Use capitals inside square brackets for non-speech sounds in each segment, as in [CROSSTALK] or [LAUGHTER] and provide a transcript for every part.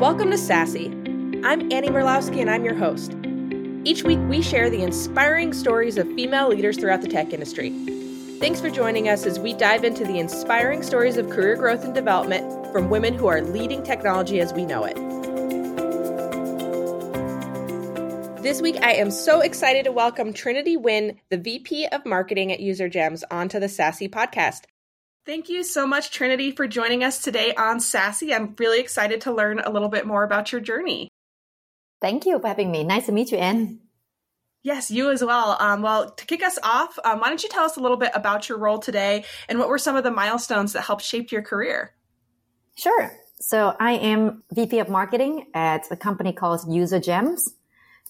Welcome to SaaSy. I'm Annie Murlowski and I'm your host. Each week we share the inspiring stories of female leaders throughout the tech industry. Thanks for joining us as we dive into the inspiring stories of career growth and development from women who are leading technology as we know it. This week, I am so excited to welcome Trinity Nguyen, the VP of Marketing at UserGems, onto the SaaSy podcast. Thank you so much, Trinity, for joining us today on SaaSy. I'm really excited to learn a little bit more about your journey. Thank you for having me. Nice to meet you, Anne. Yes, you as well. Um, well, to kick us off, um, why don't you tell us a little bit about your role today and what were some of the milestones that helped shape your career? Sure. So I am VP of Marketing at a company called UserGems.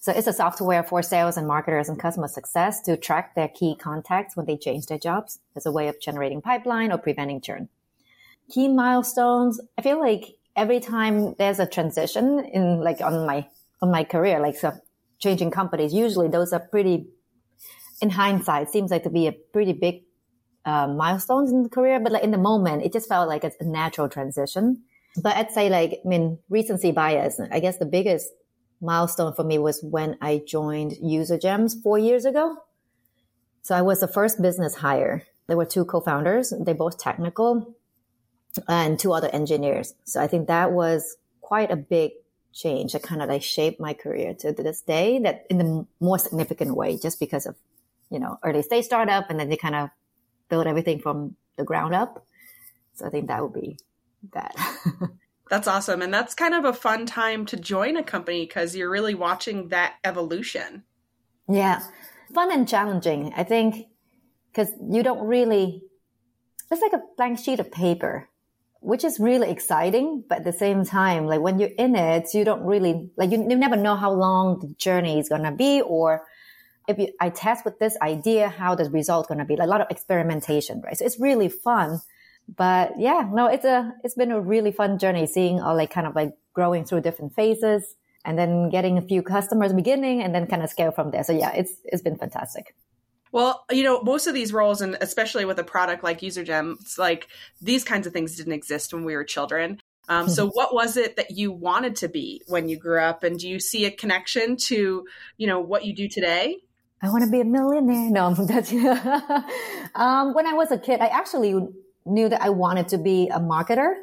So it's a software for sales and marketers and customer success to track their key contacts when they change their jobs as a way of generating pipeline or preventing churn. Key milestones. I feel like every time there's a transition in like on my, on my career, like so changing companies, usually those are pretty, in hindsight, seems like to be a pretty big uh, milestones in the career, but like in the moment, it just felt like a natural transition. But I'd say like, I mean, recency bias, I guess the biggest milestone for me was when I joined UserGems four years ago. So I was the first business hire. There were two co-founders. They both technical and two other engineers. So I think that was quite a big change that kind of like shaped my career to this day that in the more significant way, just because of, you know, early stage startup and then they kind of build everything from the ground up. So I think that would be that. [LAUGHS] That's awesome. And that's kind of a fun time to join a company because you're really watching that evolution. Yeah. Fun and challenging. I think because you don't really, it's like a blank sheet of paper, which is really exciting. But at the same time, like when you're in it, you don't really, like you, you never know how long the journey is going to be or if you, I test with this idea, how the result going to be. Like a lot of experimentation, right? So it's really fun but yeah, no, it's a, it's been a really fun journey seeing all like kind of like growing through different phases and then getting a few customers beginning and then kind of scale from there. So yeah, it's, it's been fantastic. Well, you know, most of these roles, and especially with a product like UserGem, it's like these kinds of things didn't exist when we were children. Um, so, what was it that you wanted to be when you grew up, and do you see a connection to, you know, what you do today? I want to be a millionaire. No, that's [LAUGHS] [LAUGHS] um, when I was a kid. I actually knew that I wanted to be a marketer,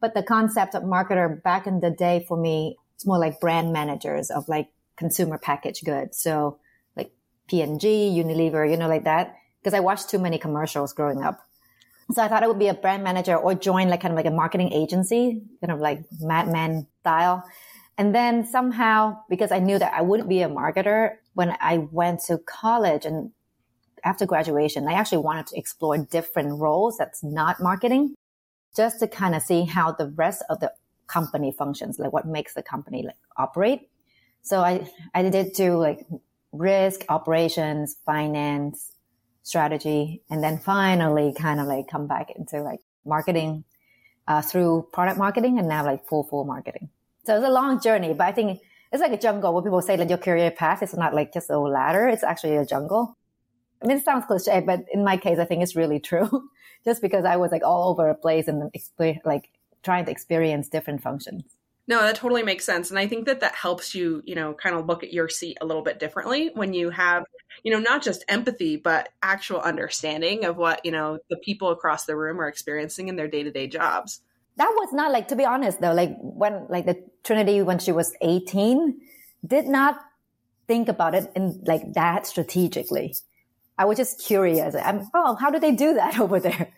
but the concept of marketer back in the day for me, it's more like brand managers of like consumer packaged goods. So like P&G, Unilever, you know, like that. Because I watched too many commercials growing up. So I thought I would be a brand manager or join like kind of like a marketing agency, kind of like Mad Men style. And then somehow, because I knew that I wouldn't be a marketer, when I went to college and after graduation, I actually wanted to explore different roles that's not marketing just to kind of see how the rest of the company functions, like what makes the company like operate. So I, I did do like risk, operations, finance, strategy, and then finally kind of like come back into like marketing uh, through product marketing and now like full, full marketing. So it's a long journey, but I think it's like a jungle where people say that your career path is not like just a ladder. It's actually a jungle. I mean, it sounds cliche, but in my case, I think it's really true. [LAUGHS] Just because I was like all over a place and like trying to experience different functions. No, that totally makes sense. And I think that that helps you, you know, kind of look at your seat a little bit differently when you have, you know, not just empathy, but actual understanding of what, you know, the people across the room are experiencing in their day to day jobs. That was not like, to be honest though, like when, like the Trinity, when she was 18, did not think about it in like that strategically. I was just curious. I'm, oh, how do they do that [LAUGHS] over there?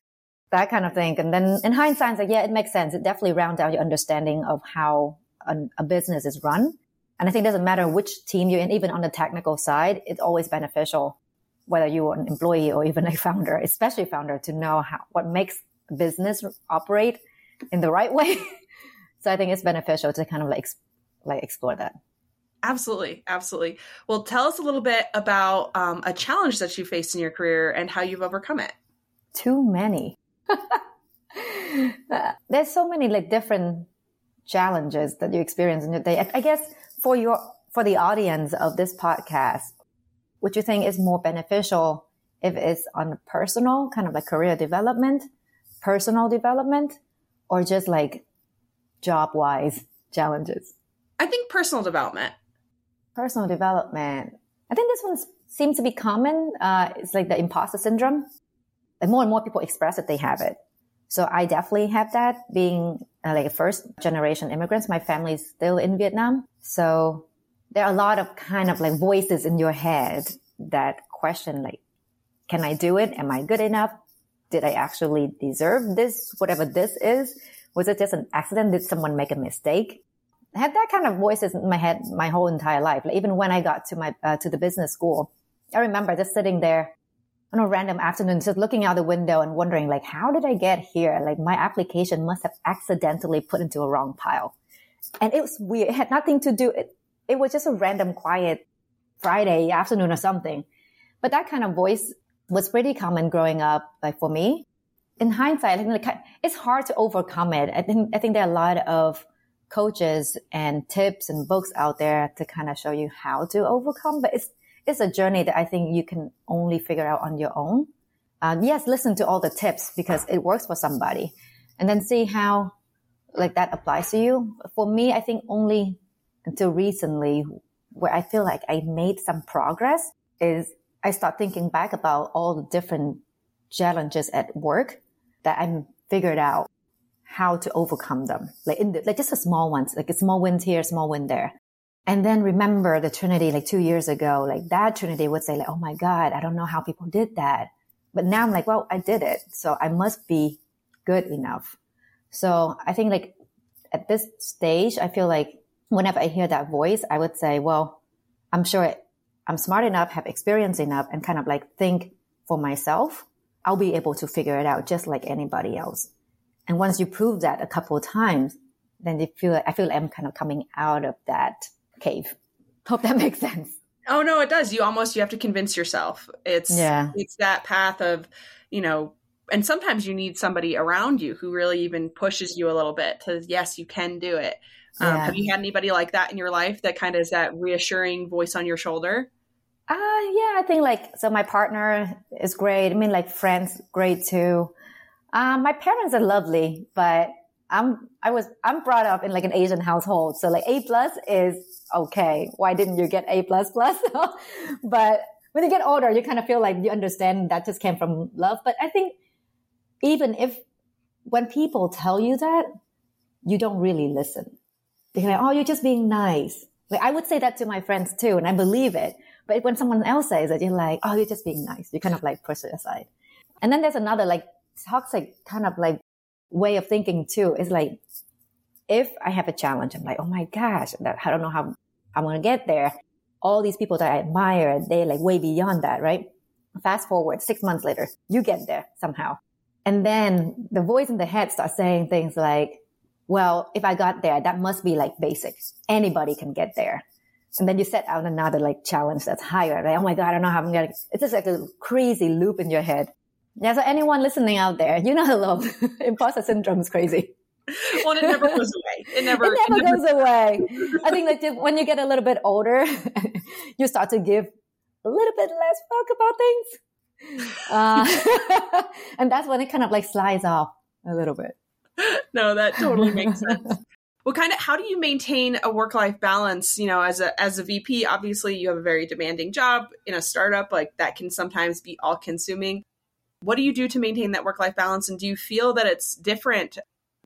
That kind of thing. And then in hindsight, like, yeah, it makes sense. It definitely rounds out your understanding of how a, a business is run. And I think it doesn't matter which team you're in, even on the technical side, it's always beneficial, whether you're an employee or even a [LAUGHS] founder, especially founder, to know how, what makes business operate in the right way. [LAUGHS] so I think it's beneficial to kind of like, like explore that. Absolutely, absolutely. Well, tell us a little bit about um, a challenge that you faced in your career and how you've overcome it. Too many. [LAUGHS] There's so many like different challenges that you experience in your day. I, guess for your for the audience of this podcast, would you think is more beneficial if it's on personal kind of like career development, personal development, or just like job wise? challenges? I think personal development. Personal development. I think this one seems to be common. Uh, it's like the imposter syndrome. And more and more people express that they have it. So I definitely have that being uh, like a first generation immigrants. My family is still in Vietnam. So there are a lot of kind of like voices in your head that question like, can I do it? Am I good enough? Did I actually deserve this? Whatever this is. Was it just an accident? Did someone make a mistake? I had that kind of voices in my head my whole entire life. Like even when I got to my, uh, to the business school, I remember just sitting there on a random afternoon, just looking out the window and wondering, like, how did I get here? Like, my application must have accidentally put into a wrong pile. And it was weird. It had nothing to do, it, it was just a random quiet Friday afternoon or something. But that kind of voice was pretty common growing up, like for me. In hindsight, I think it's hard to overcome it. I think, I think there are a lot of coaches and tips and books out there to kind of show you how to overcome, but it's, it's a journey that I think you can only figure out on your own. Uh, yes, listen to all the tips because it works for somebody and then see how like that applies to you. For me, I think only until recently where I feel like I made some progress is I start thinking back about all the different challenges at work that I figured out how to overcome them. Like in the, like just a small ones, like a small wins here, small win there. And then remember the Trinity like two years ago, like that Trinity would say like, Oh my God, I don't know how people did that. But now I'm like, well, I did it. So I must be good enough. So I think like at this stage, I feel like whenever I hear that voice, I would say, well, I'm sure I'm smart enough, have experience enough and kind of like think for myself. I'll be able to figure it out just like anybody else. And once you prove that a couple of times, then you feel I feel like I'm kind of coming out of that cave. [LAUGHS] Hope that makes sense. Oh no, it does. You almost you have to convince yourself. It's yeah. it's that path of, you know, and sometimes you need somebody around you who really even pushes you a little bit to yes, you can do it. Um, yeah. Have you had anybody like that in your life that kind of is that reassuring voice on your shoulder? Uh yeah, I think like so my partner is great. I mean like friends great too. Um, my parents are lovely, but I'm I was I'm brought up in like an Asian household, so like A plus is okay. Why didn't you get A plus plus? [LAUGHS] but when you get older, you kind of feel like you understand that just came from love. But I think even if when people tell you that, you don't really listen. They're like, "Oh, you're just being nice." Like I would say that to my friends too, and I believe it. But when someone else says it, you're like, "Oh, you're just being nice." You kind of like push it aside. And then there's another like toxic kind of like way of thinking too is like, if I have a challenge, I'm like, oh my gosh, that, I don't know how I'm to get there. All these people that I admire, they like way beyond that, right? Fast forward six months later, you get there somehow. And then the voice in the head starts saying things like, well, if I got there, that must be like basic. Anybody can get there. And then you set out another like challenge that's higher. Like, oh my God, I don't know how I'm to, it's just like a crazy loop in your head. Yeah, so anyone listening out there, you know hello. [LAUGHS] Imposter syndrome is crazy. [LAUGHS] Well, it never goes away. It never, it never, it never goes away. [LAUGHS] I think that when you get a little bit older, you start to give a little bit less fuck about things. Uh, and that's when it kind of like slides off a little bit. No, that totally makes sense. Well, kind of, how do you maintain a work-life balance? You know, as a as a VP, obviously you have a very demanding job in a startup. Like that can sometimes be all-consuming. What do you do to maintain that work life balance? And do you feel that it's different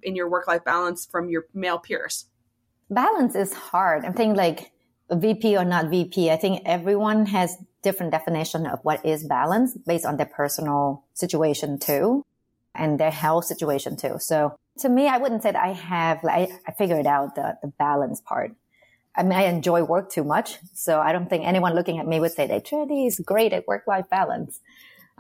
in your work life balance from your male peers? Balance is hard. I'm thinking like VP or not VP. I think everyone has different definition of what is balance based on their personal situation too and their health situation too. So to me, I wouldn't say that I have, like, I, figured out the, the balance part. I mean, I enjoy work too much. So I don't think anyone looking at me would say that Trinity is great at work life balance.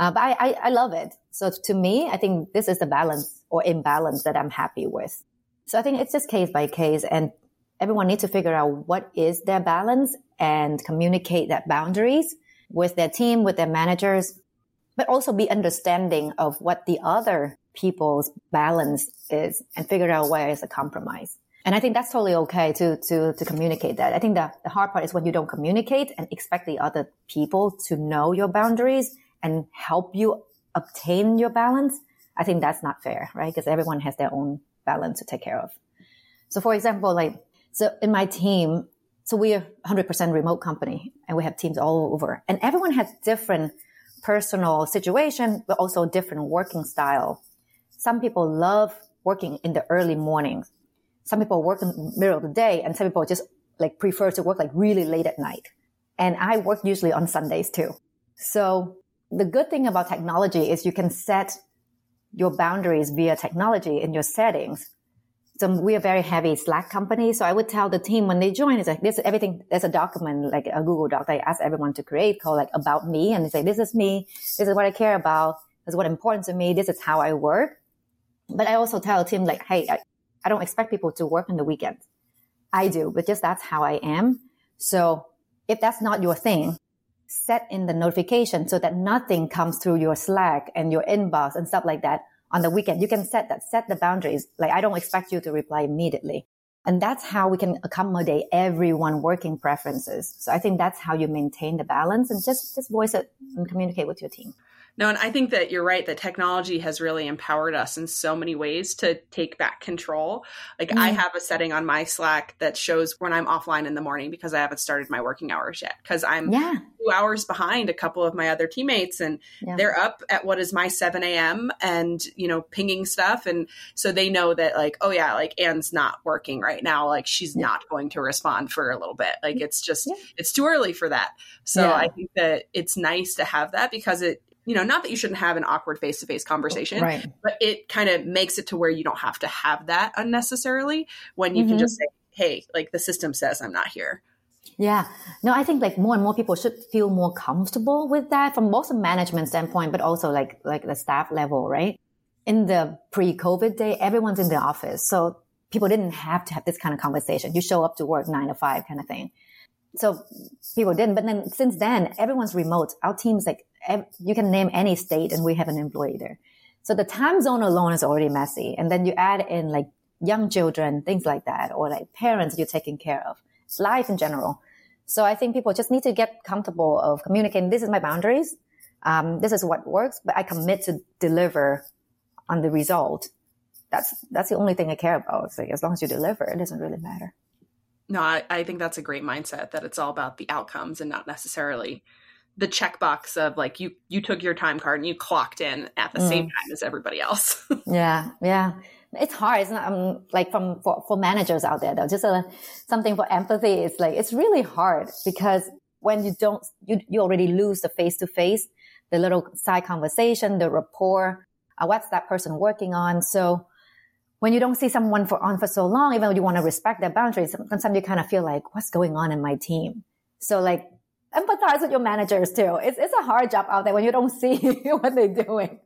Uh, but I, I, I love it. So to me, I think this is the balance or imbalance that I'm happy with. So I think it's just case by case and everyone needs to figure out what is their balance and communicate that boundaries with their team, with their managers, but also be understanding of what the other people's balance is and figure out where is a compromise. And I think that's totally okay to, to, to communicate that. I think the, the hard part is when you don't communicate and expect the other people to know your boundaries and help you obtain your balance, I think that's not fair, right? Because everyone has their own balance to take care of. So for example, like So in my team, so we are 100% remote company and we have teams all over and everyone has different personal situation, but also different working style. Some people love working in the early mornings. Some people work in the middle of the day and some people just like prefer to work like really late at night. And I work usually on Sundays too. So the good thing about technology is you can set your boundaries via technology in your settings. So we are very heavy Slack company. So I would tell the team when they join, it's like this everything. There's a document like a Google Doc that I ask everyone to create called like about me, and they say this is me. This is what I care about. This is what important to me. This is how I work. But I also tell the team like, hey, I, I don't expect people to work on the weekends. I do, but just that's how I am. So if that's not your thing, set in the notification so that nothing comes through your Slack and your inbox and stuff like that on the weekend. You can set that, set the boundaries. Like I don't expect you to reply immediately. And that's how we can accommodate everyone working preferences. So I think that's how you maintain the balance and just, just voice it and communicate with your team. No, and I think that you're right that technology has really empowered us in so many ways to take back control. Like mm. I have a setting on my Slack that shows when I'm offline in the morning because I haven't started my working hours yet because I'm yeah. two hours behind a couple of my other teammates and yeah. they're up at what is my 7 a.m. and, you know, pinging stuff. And so they know that like, oh yeah, like Anne's not working right now. Like she's yeah. not going to respond for a little bit. Like it's just, it's too early for that. So I think that it's nice to have that because it, you know, not that you shouldn't have an awkward face to face conversation, right. but it kind of makes it to where you don't have to have that unnecessarily when you mm-hmm. can just say, hey, like the system says I'm not here. Yeah. No, I think like more and more people should feel more comfortable with that from both a management standpoint, but also like, like the staff level, right? In the pre-COVID day, everyone's in the office. So people didn't have to have this kind of conversation. You show up to work nine to five kind of thing. So people didn't. But then since then, everyone's remote. Our team's like you can name any state and we have an employee there. So the time zone alone is already messy. And then you add in like young children, things like that, or like parents you're taking care of, life in general. So I think people just need to get comfortable of communicating. This is my boundaries. Um, this is what works, but I commit to deliver on the result. That's, that's the only thing I care about. As long as you deliver, it doesn't really matter. No, I, I think that's a great mindset that it's all about the outcomes and not necessarily the checkbox of like you you took your time card and you clocked in at the mm. same time as everybody else. [LAUGHS] yeah, yeah. It's hard. It's not, um, like from for, for managers out there though. Just uh, something for empathy. It's like it's really hard because when you don't, you you already lose the face to face, the little side conversation, the rapport. Uh, what's that person working on? So when you don't see someone for on for so long, even though you want to respect their boundaries, sometimes you kind of feel like, what's going on in my team? So like empathize with your managers too. It's, it's a hard job out there when you don't [LAUGHS] see what they're doing.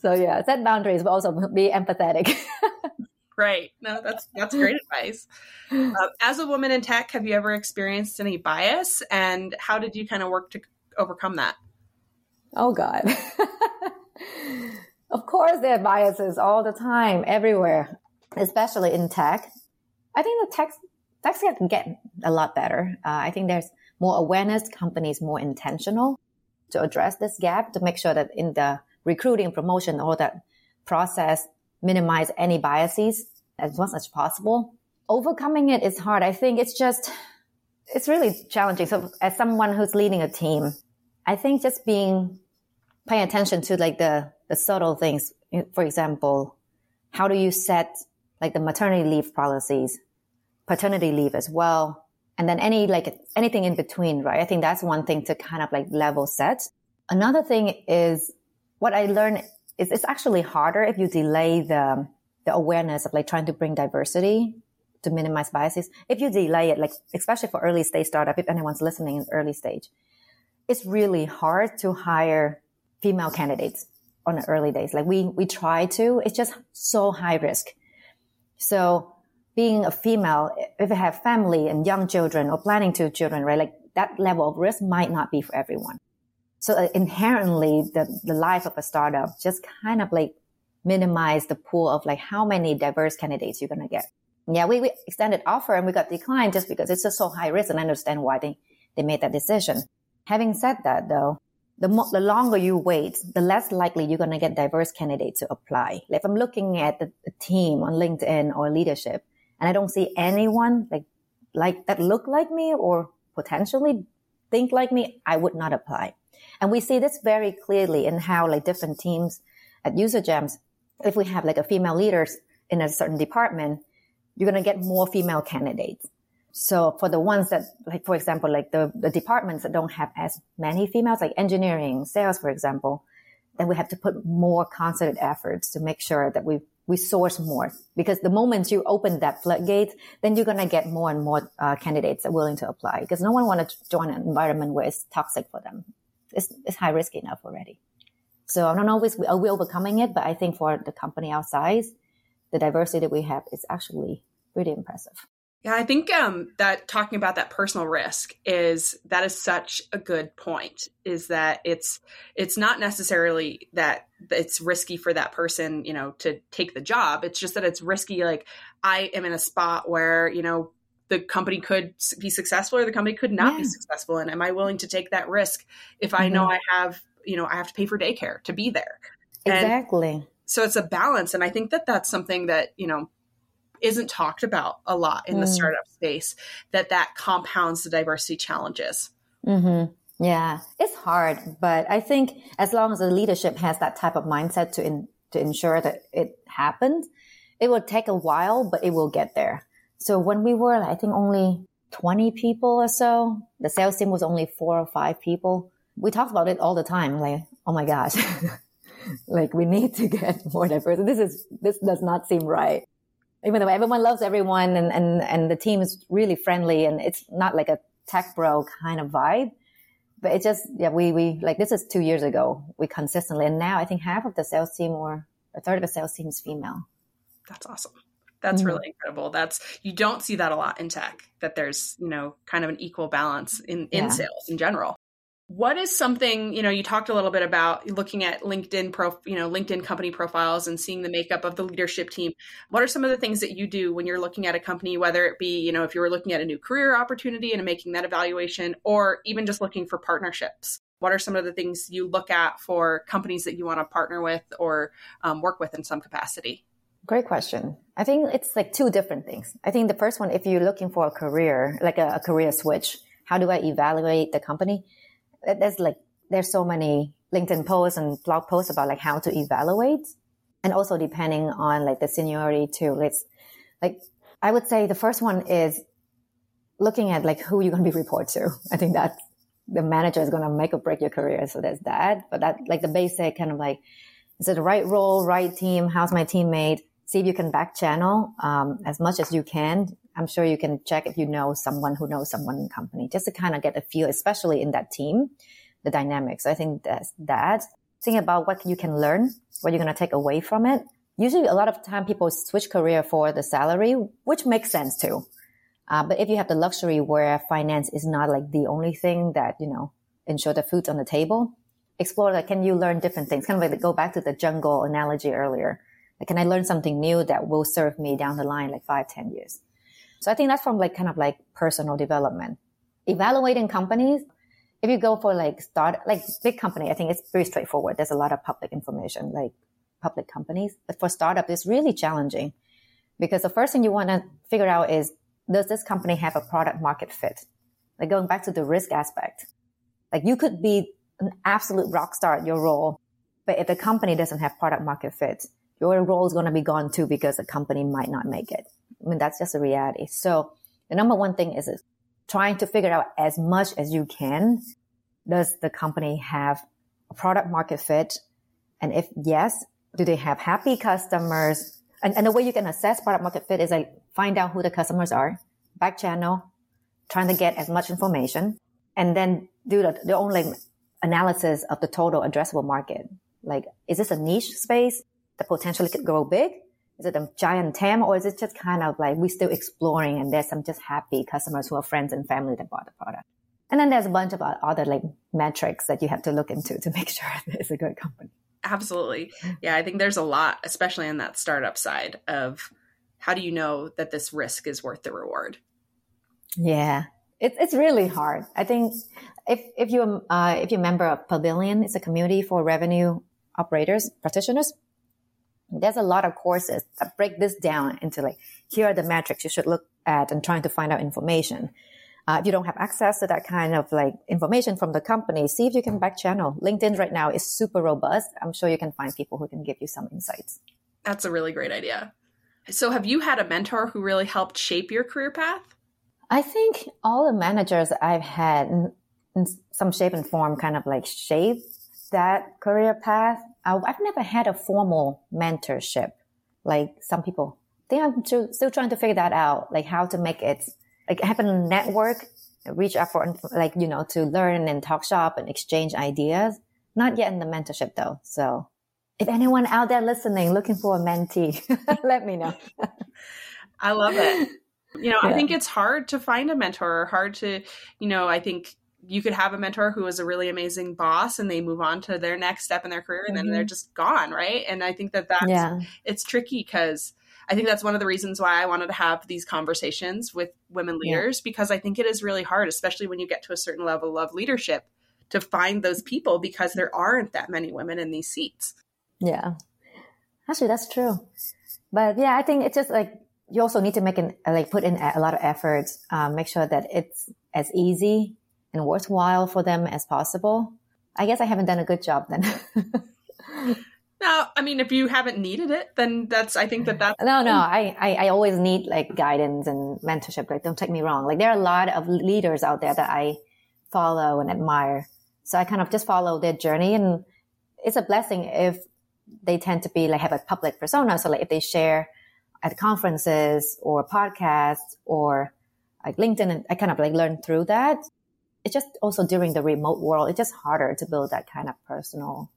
So yeah, set boundaries, but also be empathetic. [LAUGHS] right. No, that's, that's great advice. Uh, as a woman in tech, have you ever experienced any bias and how did you kind of work to overcome that? Oh God. [LAUGHS] of course there are biases all the time, everywhere, especially in tech. I think the tech, tech's can get a lot better. Uh, I think there's more awareness, companies more intentional to address this gap to make sure that in the recruiting, promotion, all that process, minimize any biases as much as possible. Overcoming it is hard. I think it's just, it's really challenging. So as someone who's leading a team, I think just being, paying attention to like the, the subtle things. For example, how do you set like the maternity leave policies, paternity leave as well? And then any like anything in between, right? I think that's one thing to kind of like level set. Another thing is what I learned is it's actually harder if you delay the the awareness of like trying to bring diversity to minimize biases. If you delay it, like especially for early stage startup, if anyone's listening in early stage, it's really hard to hire female candidates on the early days. Like we we try to, it's just so high risk. So being a female, if you have family and young children or planning to children, right? Like that level of risk might not be for everyone. So uh, inherently, the, the life of a startup just kind of like minimize the pool of like how many diverse candidates you're going to get. Yeah, we, we extended offer and we got declined just because it's just so high risk and I understand why they, they made that decision. Having said that though, the, mo- the longer you wait, the less likely you're going to get diverse candidates to apply. Like if I'm looking at the, the team on LinkedIn or leadership, and I don't see anyone like, like that look like me or potentially think like me, I would not apply. And we see this very clearly in how like different teams at UserGems, if we have like a female leaders in a certain department, you're going to get more female candidates. So for the ones that, like, for example, like the, the departments that don't have as many females, like engineering, sales, for example, then we have to put more concerted efforts to make sure that we we source more because the moment you open that floodgate, then you're going to get more and more uh, candidates willing to apply because no one wants to join an environment where it's toxic for them. It's, it's high risk enough already. So I don't know if we, are we overcoming it, but I think for the company our size, the diversity that we have is actually pretty impressive. Yeah, I think um, that talking about that personal risk is that is such a good point. Is that it's it's not necessarily that it's risky for that person, you know, to take the job. It's just that it's risky. Like I am in a spot where you know the company could be successful or the company could not yeah. be successful, and am I willing to take that risk if I mm-hmm. know I have you know I have to pay for daycare to be there? Exactly. And so it's a balance, and I think that that's something that you know isn't talked about a lot in mm. the startup space that that compounds the diversity challenges. Mm-hmm. yeah. It's hard but i think as long as the leadership has that type of mindset to in, to ensure that it happens it will take a while but it will get there. So when we were i think only 20 people or so the sales team was only four or five people we talked about it all the time like oh my gosh. [LAUGHS] Like we need to get more diverse. This is this does not seem right even though everyone loves everyone and, and, and the team is really friendly and it's not like a tech bro kind of vibe. But it just, yeah, we, we, like this is two years ago. We consistently, and now I think half of the sales team or a third of the sales team is female. That's awesome. That's mm-hmm. really incredible. That's, you don't see that a lot in tech, that there's, you know, kind of an equal balance in, in yeah. sales in general. What is something, you know, you talked a little bit about looking at LinkedIn pro, you know, LinkedIn company profiles and seeing the makeup of the leadership team. What are some of the things that you do when you're looking at a company, whether it be, you know, if you were looking at a new career opportunity and making that evaluation, or even just looking for partnerships? What are some of the things you look at for companies that you want to partner with or um, work with in some capacity? Great question. I think it's like two different things. I think the first one, if you're looking for a career, like a, a career switch, how do I evaluate the company? There's like there's so many LinkedIn posts and blog posts about like how to evaluate, and also depending on like the seniority too. It's like I would say the first one is looking at like who you're going to be report to. [LAUGHS] I think that the manager is going to make or break your career. So there's that. But that like the basic kind of like is it the right role, right team? How's my teammate? See if you can back channel um, as much as you can I'm sure you can check if you know someone who knows someone in the company, just to kind of get a feel, especially in that team, the dynamics. I think that's that. Think about what you can learn, what you're going to take away from it. Usually, a lot of time people switch career for the salary, which makes sense too. Uh, but if you have the luxury where finance is not like the only thing that you know ensure the food on the table, explore like can you learn different things? Kind of like go back to the jungle analogy earlier. Like, can I learn something new that will serve me down the line, like five, ten years? So I think that's from like kind of like personal development. Evaluating companies, if you go for like start, like big company, I think it's very straightforward. There's a lot of public information, like public companies. But for startup, it's really challenging because the first thing you want to figure out is, does this company have a product market fit? Like going back to the risk aspect, like you could be an absolute rock star at your role, but if the company doesn't have product market fit, your role is going to be gone too because the company might not make it. I mean, that's just a reality. So the number one thing is, is trying to figure out as much as you can. Does the company have a product market fit? And if yes, do they have happy customers? And, and the way you can assess product market fit is like find out who the customers are, back channel, trying to get as much information, and then do the, the like analysis of the total addressable market. Like, is this a niche space that potentially could grow big? Is it a giant TAM or is it just kind of like we're still exploring and there's some just happy customers who are friends and family that bought the product? And then there's a bunch of other like metrics that you have to look into to [LAUGHS] make sure [LAUGHS] that it's a good company. Absolutely. Yeah, I think there's a lot, especially on that startup side of how do you know that this risk is worth the reward? Yeah, it's it's really hard. I think if if you uh, if you're a member of Pavilion, it's a community for revenue operators, practitioners there's a lot of courses that break this down into like, here are the metrics you should look at and trying to find out information. Uh, if you don't have access to that kind of like information from the company, see if you can back channel. LinkedIn right now is super robust. I'm sure you can find people who can give you some insights. That's a really great idea. So, have you had a mentor who really helped shape your career path? I think all the managers I've had in, in some shape and form kind of like shape that career path. I, I've never had a formal mentorship like some people. I think I'm still trying to figure that out, like how to make it, like have a network, reach out for, like, you know, to learn and talk shop and exchange ideas. Not yet in the mentorship though. So if anyone out there listening, looking for a mentee, [LAUGHS] let me know. I love it. You know, yeah. I think it's hard to find a mentor, hard to, you know, I think you could have a mentor who is a really amazing boss and they move on to their next step in their career and mm-hmm. then they're mm-hmm. just gone, right? And I think that that's, yeah. it's tricky because I think that's one of the reasons why I wanted to have these conversations with women leaders yeah. because I think it is really hard, especially when you get to a certain level of leadership, to find those people because there aren't that many women in these seats. Yeah. Actually, that's true. But yeah, I think it's just like you also need to make an like put in a lot of effort um, make sure that it's as easy and worthwhile for them as possible. I guess I haven't done a good job then. [LAUGHS] no, I mean, if you haven't needed it, then that's, I think that that's. No, no, I, I, I always need like guidance and mentorship. Like, don't take me wrong. Like, there are a lot of leaders out there that I follow and admire. So I kind of just follow their journey and it's a blessing if they tend to be like have a public persona. So like if they share at conferences or podcasts or like LinkedIn, and I kind of like learn through that. It's just also during the remote world, it's just harder to build that kind of personal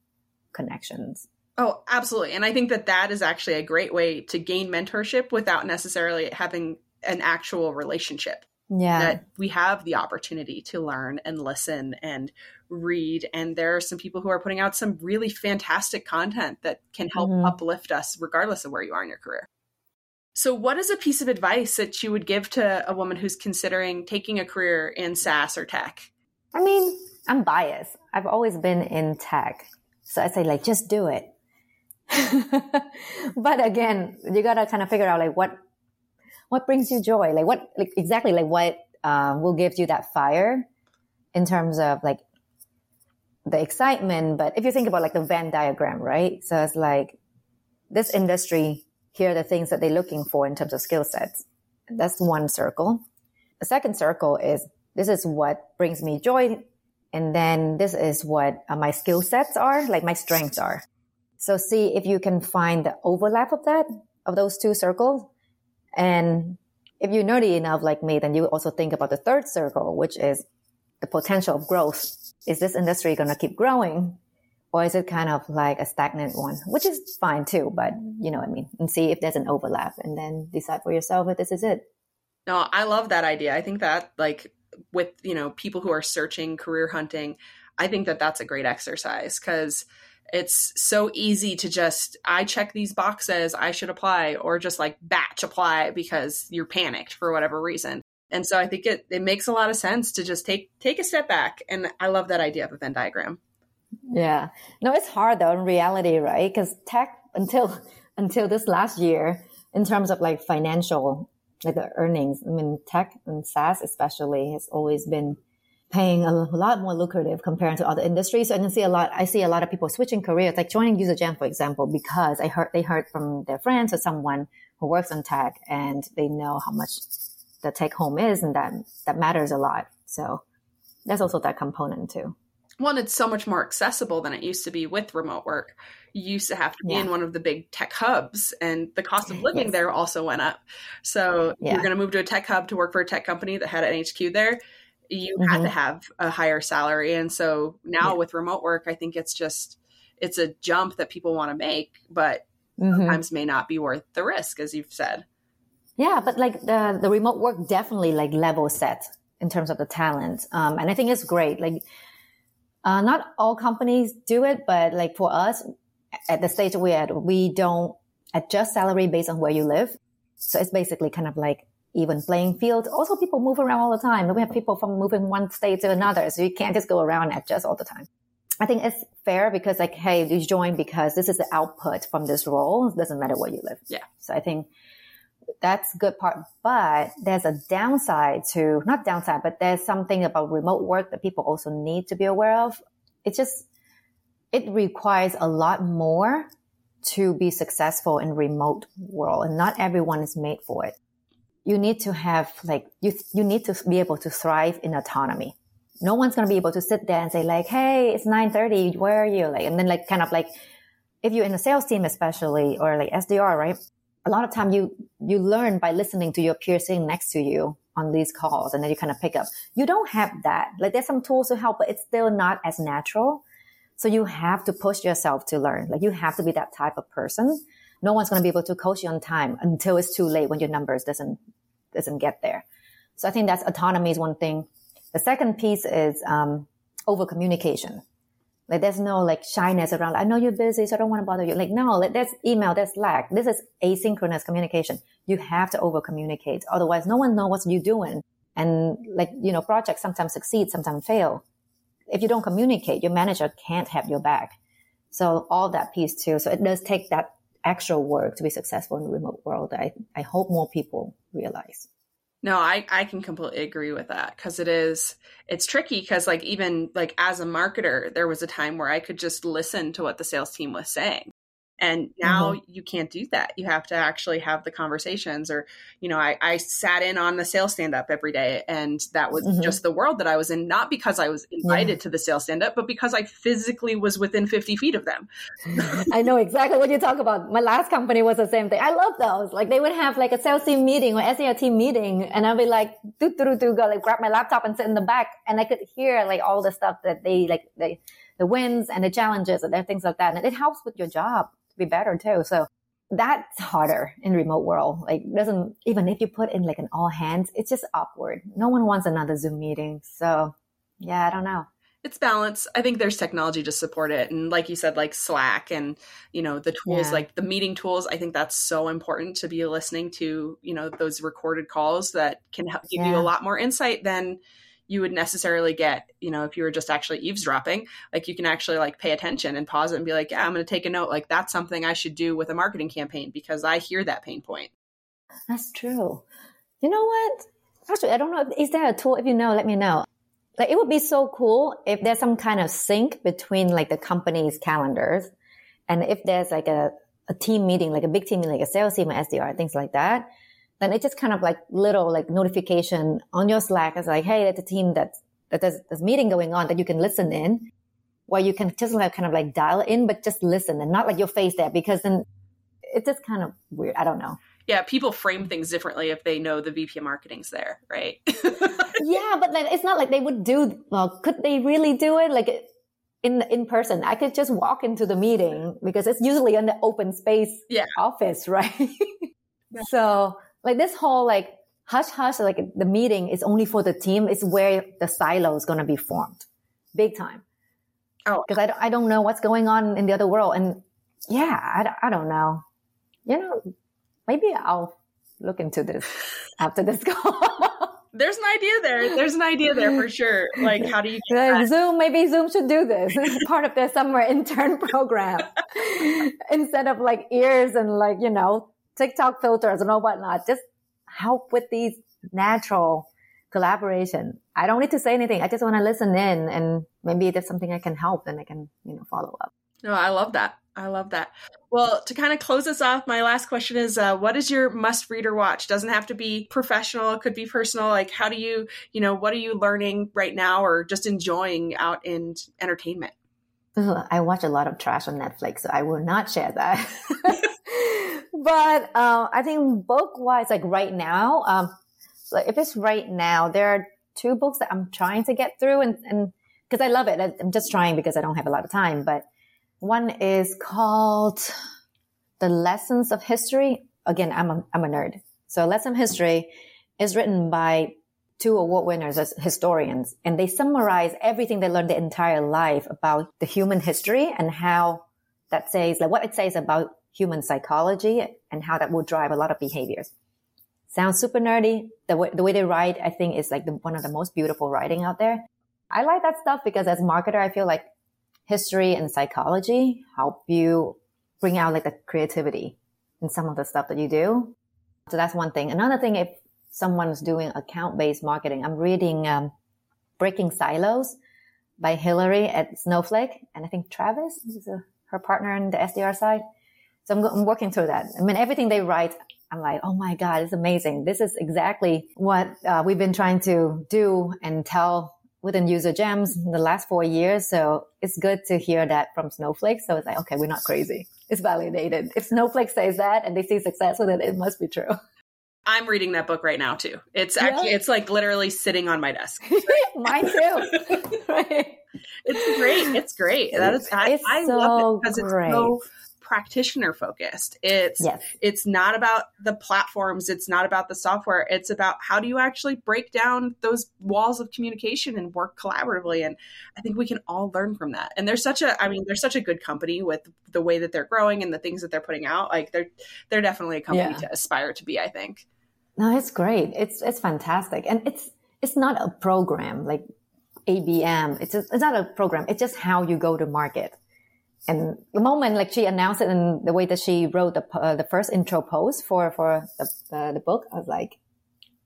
connections. Oh, absolutely. And I think that that is actually a great way to gain mentorship without necessarily having an actual relationship. Yeah. That we have the opportunity to learn and listen and read. And there are some people who are putting out some really fantastic content that can help mm-hmm. uplift us regardless of where you are in your career. So, what is a piece of advice that you would give to a woman who's considering taking a career in SaaS or tech? I mean, I'm biased. I've always been in tech. So I say, like, just do it. [LAUGHS] but again, you gotta kind of figure out like what what brings you joy, like what like exactly like what um, will give you that fire in terms of like the excitement. But if you think about like the Venn diagram, right? So it's like this industry, here are the things that they're looking for in terms of skill sets. That's one circle. The second circle is this is what brings me joy. And then this is what uh, my skill sets are, like my strengths are. So see if you can find the overlap of that, of those two circles. And if you're nerdy enough like me, then you also think about the third circle, which is the potential of growth is this industry going to keep growing or is it kind of like a stagnant one, which is fine too, but you know what I mean? And see if there's an overlap and then decide for yourself if this is it. No, I love that idea. I think that like with, you know, people who are searching career hunting, I think that that's a great exercise because it's so easy to just i check these boxes i should apply or just like batch apply because you're panicked for whatever reason and so I think it, it makes a lot of sense to just take take a step back. And I love that idea of a Venn diagram. Yeah. No, it's hard though in reality, right? Because tech until [LAUGHS] until this last year, in terms of like financial like the earnings, I mean tech and SaaS especially has always been paying a lot more lucrative compared to other industries. So I can see a lot, I see a lot of people switching careers, like joining UserGems, for example, because I heard, they heard from their friends or someone who works on tech and they know how much the take home is and that that matters a lot so there's also that component too one it's so much more accessible than it used to be with remote work you used to have to be yeah. in one of the big tech hubs and the cost of living yes. there also went up so yeah. you're going to move to a tech hub to work for a tech company that had an hq there you mm-hmm. had to have a higher salary and so now yeah. with remote work i think it's just it's a jump that people want to make but mm-hmm. sometimes may not be worth the risk as you've said yeah, but like the the remote work definitely like level set in terms of the talent, um, and I think it's great. Like, uh, not all companies do it, but like for us, at the stage we're at, we don't adjust salary based on where you live. So it's basically kind of like even playing field. Also, people move around all the time. We have people from moving one state to another, so you can't just go around and adjust all the time. I think it's fair because like, hey, you join because this is the output from this role. It doesn't matter where you live. Yeah. So I think that's good part. But there's a downside to, not downside, but there's something about remote work that people also need to be aware of. It just, it requires a lot more to be successful in remote world and not everyone is made for it. You need to have like, you, you need to be able to thrive in autonomy. No one's to be able to sit there and say like, Hey, it's 930. Where are you? Like, and then like kind of like, if you're in a sales team, especially or like SDR, right? A lot of time you, you learn by listening to your peers sitting next to you on these calls and then you kind of pick up. You don't have that. Like there's some tools to help, but it's still not as natural so you have to push yourself to learn. Like you have to be that type of person. No one's going to be able to coach you on time until it's too late when your numbers doesn't, doesn't get there. So I think that's autonomy is one thing. The second piece is, um, over communication. Like there's no like shyness around. I know you're busy, so I don't want to bother you. Like no, like, that's email, that's Slack. This is asynchronous communication. You have to over communicate. Otherwise, no one knows what you're doing. And like, you know, projects sometimes succeed, sometimes fail if you don't communicate, your manager can't have your back. So all that piece too. So it does take that extra work to be successful in the remote world. I, I hope more people realize. No, I, I can completely agree with that because it is it's tricky because like even like as a marketer, there was a time where I could just listen to what the sales team was saying and now mm-hmm. you can't do that. You have to actually have the conversations. Or, you know, I, I sat in on the sales stand up every day, and that was mm-hmm. just the world that I was in, not because I was invited yeah. to the sales stand up, but because I physically was within 50 feet of them. [LAUGHS] I know exactly what you talk about. My last company was the same thing. I love those. Like they would have like a sales team meeting or team meeting, and I'd be like, do, do, do, go, like grab my laptop and sit in the back. And I could hear like all the stuff that they like, they, the wins and the challenges and their things like that. And it helps with your job be better too. So that's harder in remote world. Like doesn't even if you put in like an all hands, it's just awkward. No one wants another Zoom meeting. So yeah, I don't know. It's balance. I think there's technology to support it. And like you said, like Slack and, you know, the tools, yeah. like the meeting tools, I think that's so important to be listening to, you know, those recorded calls that can help give yeah. you a lot more insight than you would necessarily get, you know, if you were just actually eavesdropping, like you can actually like pay attention and pause it and be like, yeah, I'm going to take a note. Like that's something I should do with a marketing campaign because I hear that pain point. That's true. You know what? Actually, I don't know. Is there a tool? If you know, let me know. Like it would be so cool if there's some kind of sync between like the company's calendars. And if there's like a, a team meeting, like a big team, like a sales team or SDR, things like that, then it's just kind of like little like notification on your Slack. It's like, hey, there's a team that that there's this meeting going on that you can listen in, where you can just like kind of like dial in, but just listen and not like your face there because then it's just kind of weird. I don't know. Yeah, people frame things differently if they know the VP of marketing's there, right? [LAUGHS] yeah, but then it's not like they would do. Well, could they really do it? Like in in person, I could just walk into the meeting because it's usually in the open space yeah. office, [LAUGHS] right? So like this whole like hush hush, like the meeting is only for the team It's where the silo is going to be formed big time. Oh, because I don't, I don't know what's going on in the other world. And yeah, I, I don't know. You know, maybe I'll look into this [LAUGHS] after this call. [LAUGHS] There's an idea there. There's an idea there for sure. Like, how do you like Zoom? Maybe Zoom should do this. [LAUGHS] part of their summer intern program instead of like ears and like you know TikTok filters and all whatnot. Just help with these natural collaboration. I don't need to say anything. I just want to listen in and maybe there's something I can help and I can, you know, follow up. No, I love that. I love that. Well, to kind of close us off, my last question is uh, what is your must read or watch? Doesn't have to be professional, it could be personal. Like, how do you, you know, what are you learning right now or just enjoying out in entertainment? I watch a lot of trash on Netflix, so I will not share that. [LAUGHS] [LAUGHS] but uh, I think book wise, like right now, um, if it's right now, there are two books that I'm trying to get through, and and because I love it, I'm just trying because I don't have a lot of time. But one is called "The Lessons of History." Again, I'm a, I'm a nerd, so "Lesson of History" is written by two award winners as historians, and they summarize everything they learned their entire life about the human history and how that says, like what it says about human psychology and how that will drive a lot of behaviors. Sounds super nerdy. The way, the way they write, I think is like the, one of the most beautiful writing out there. I like that stuff because as a marketer, I feel like history and psychology help you bring out like the creativity in some of the stuff that you do. So that's one thing. Another thing, if someone's doing account based marketing, I'm reading um, Breaking Silos by Hillary at Snowflake. And I think Travis is her partner in the SDR side. So I'm, I'm working through that. I mean, everything they write, I'm like, oh my God, it's amazing. This is exactly what uh, we've been trying to do and tell within UserGems in the last four years. So it's good to hear that from Snowflake. So it's like, okay, we're not crazy. It's validated. If Snowflake says that and they see success with it, it must be true. I'm reading that book right now too. It's actually, it's like literally sitting on my desk. [LAUGHS] Mine too. [LAUGHS] [LAUGHS] right. It's great. It's great. That is, I, it's I so love it because great. it's so practitioner focused. It's yes. it's not about the platforms, it's not about the software. It's about how do you actually break down those walls of communication and work collaboratively and I think we can all learn from that. And there's such a I mean there's such a good company with the way that they're growing and the things that they're putting out. Like they're they're definitely a company yeah. to aspire to be, I think. No, it's great. It's it's fantastic. And it's it's not a program like ABM. It's just, it's not a program. It's just how you go to market and the moment like she announced it and the way that she wrote the uh, the first intro post for for the, uh, the book, I was like,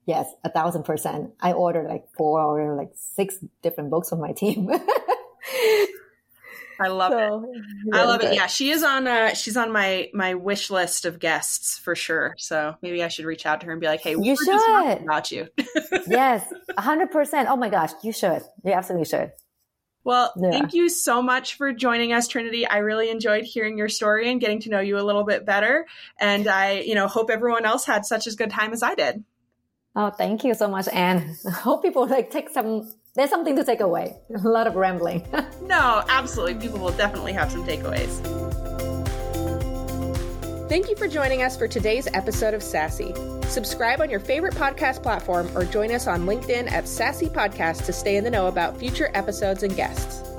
yes, a thousand percent. I ordered like four or like six different books for my team. I love so, it. I love it. Yeah, she is on. Uh, she's on my my wish list of guests for sure. So maybe I should reach out to her and be like, "Hey, you should about you." [LAUGHS] yes, hundred percent. Oh my gosh, you should. You absolutely should. Well, yeah. thank you so much for joining us, Trinity. I really enjoyed hearing your story and getting to know you a little bit better. And I, you know, hope everyone else had such as good time as I did. Oh, thank you so much, Anne. I [LAUGHS] hope people like take some. There's something to take away. [LAUGHS] A lot of rambling. [LAUGHS] no, absolutely. People will definitely have some takeaways. Thank you for joining us for today's episode of SaaSy. Subscribe on your favorite podcast platform or join us on LinkedIn at SaaSy Podcast to stay in the know about future episodes and guests.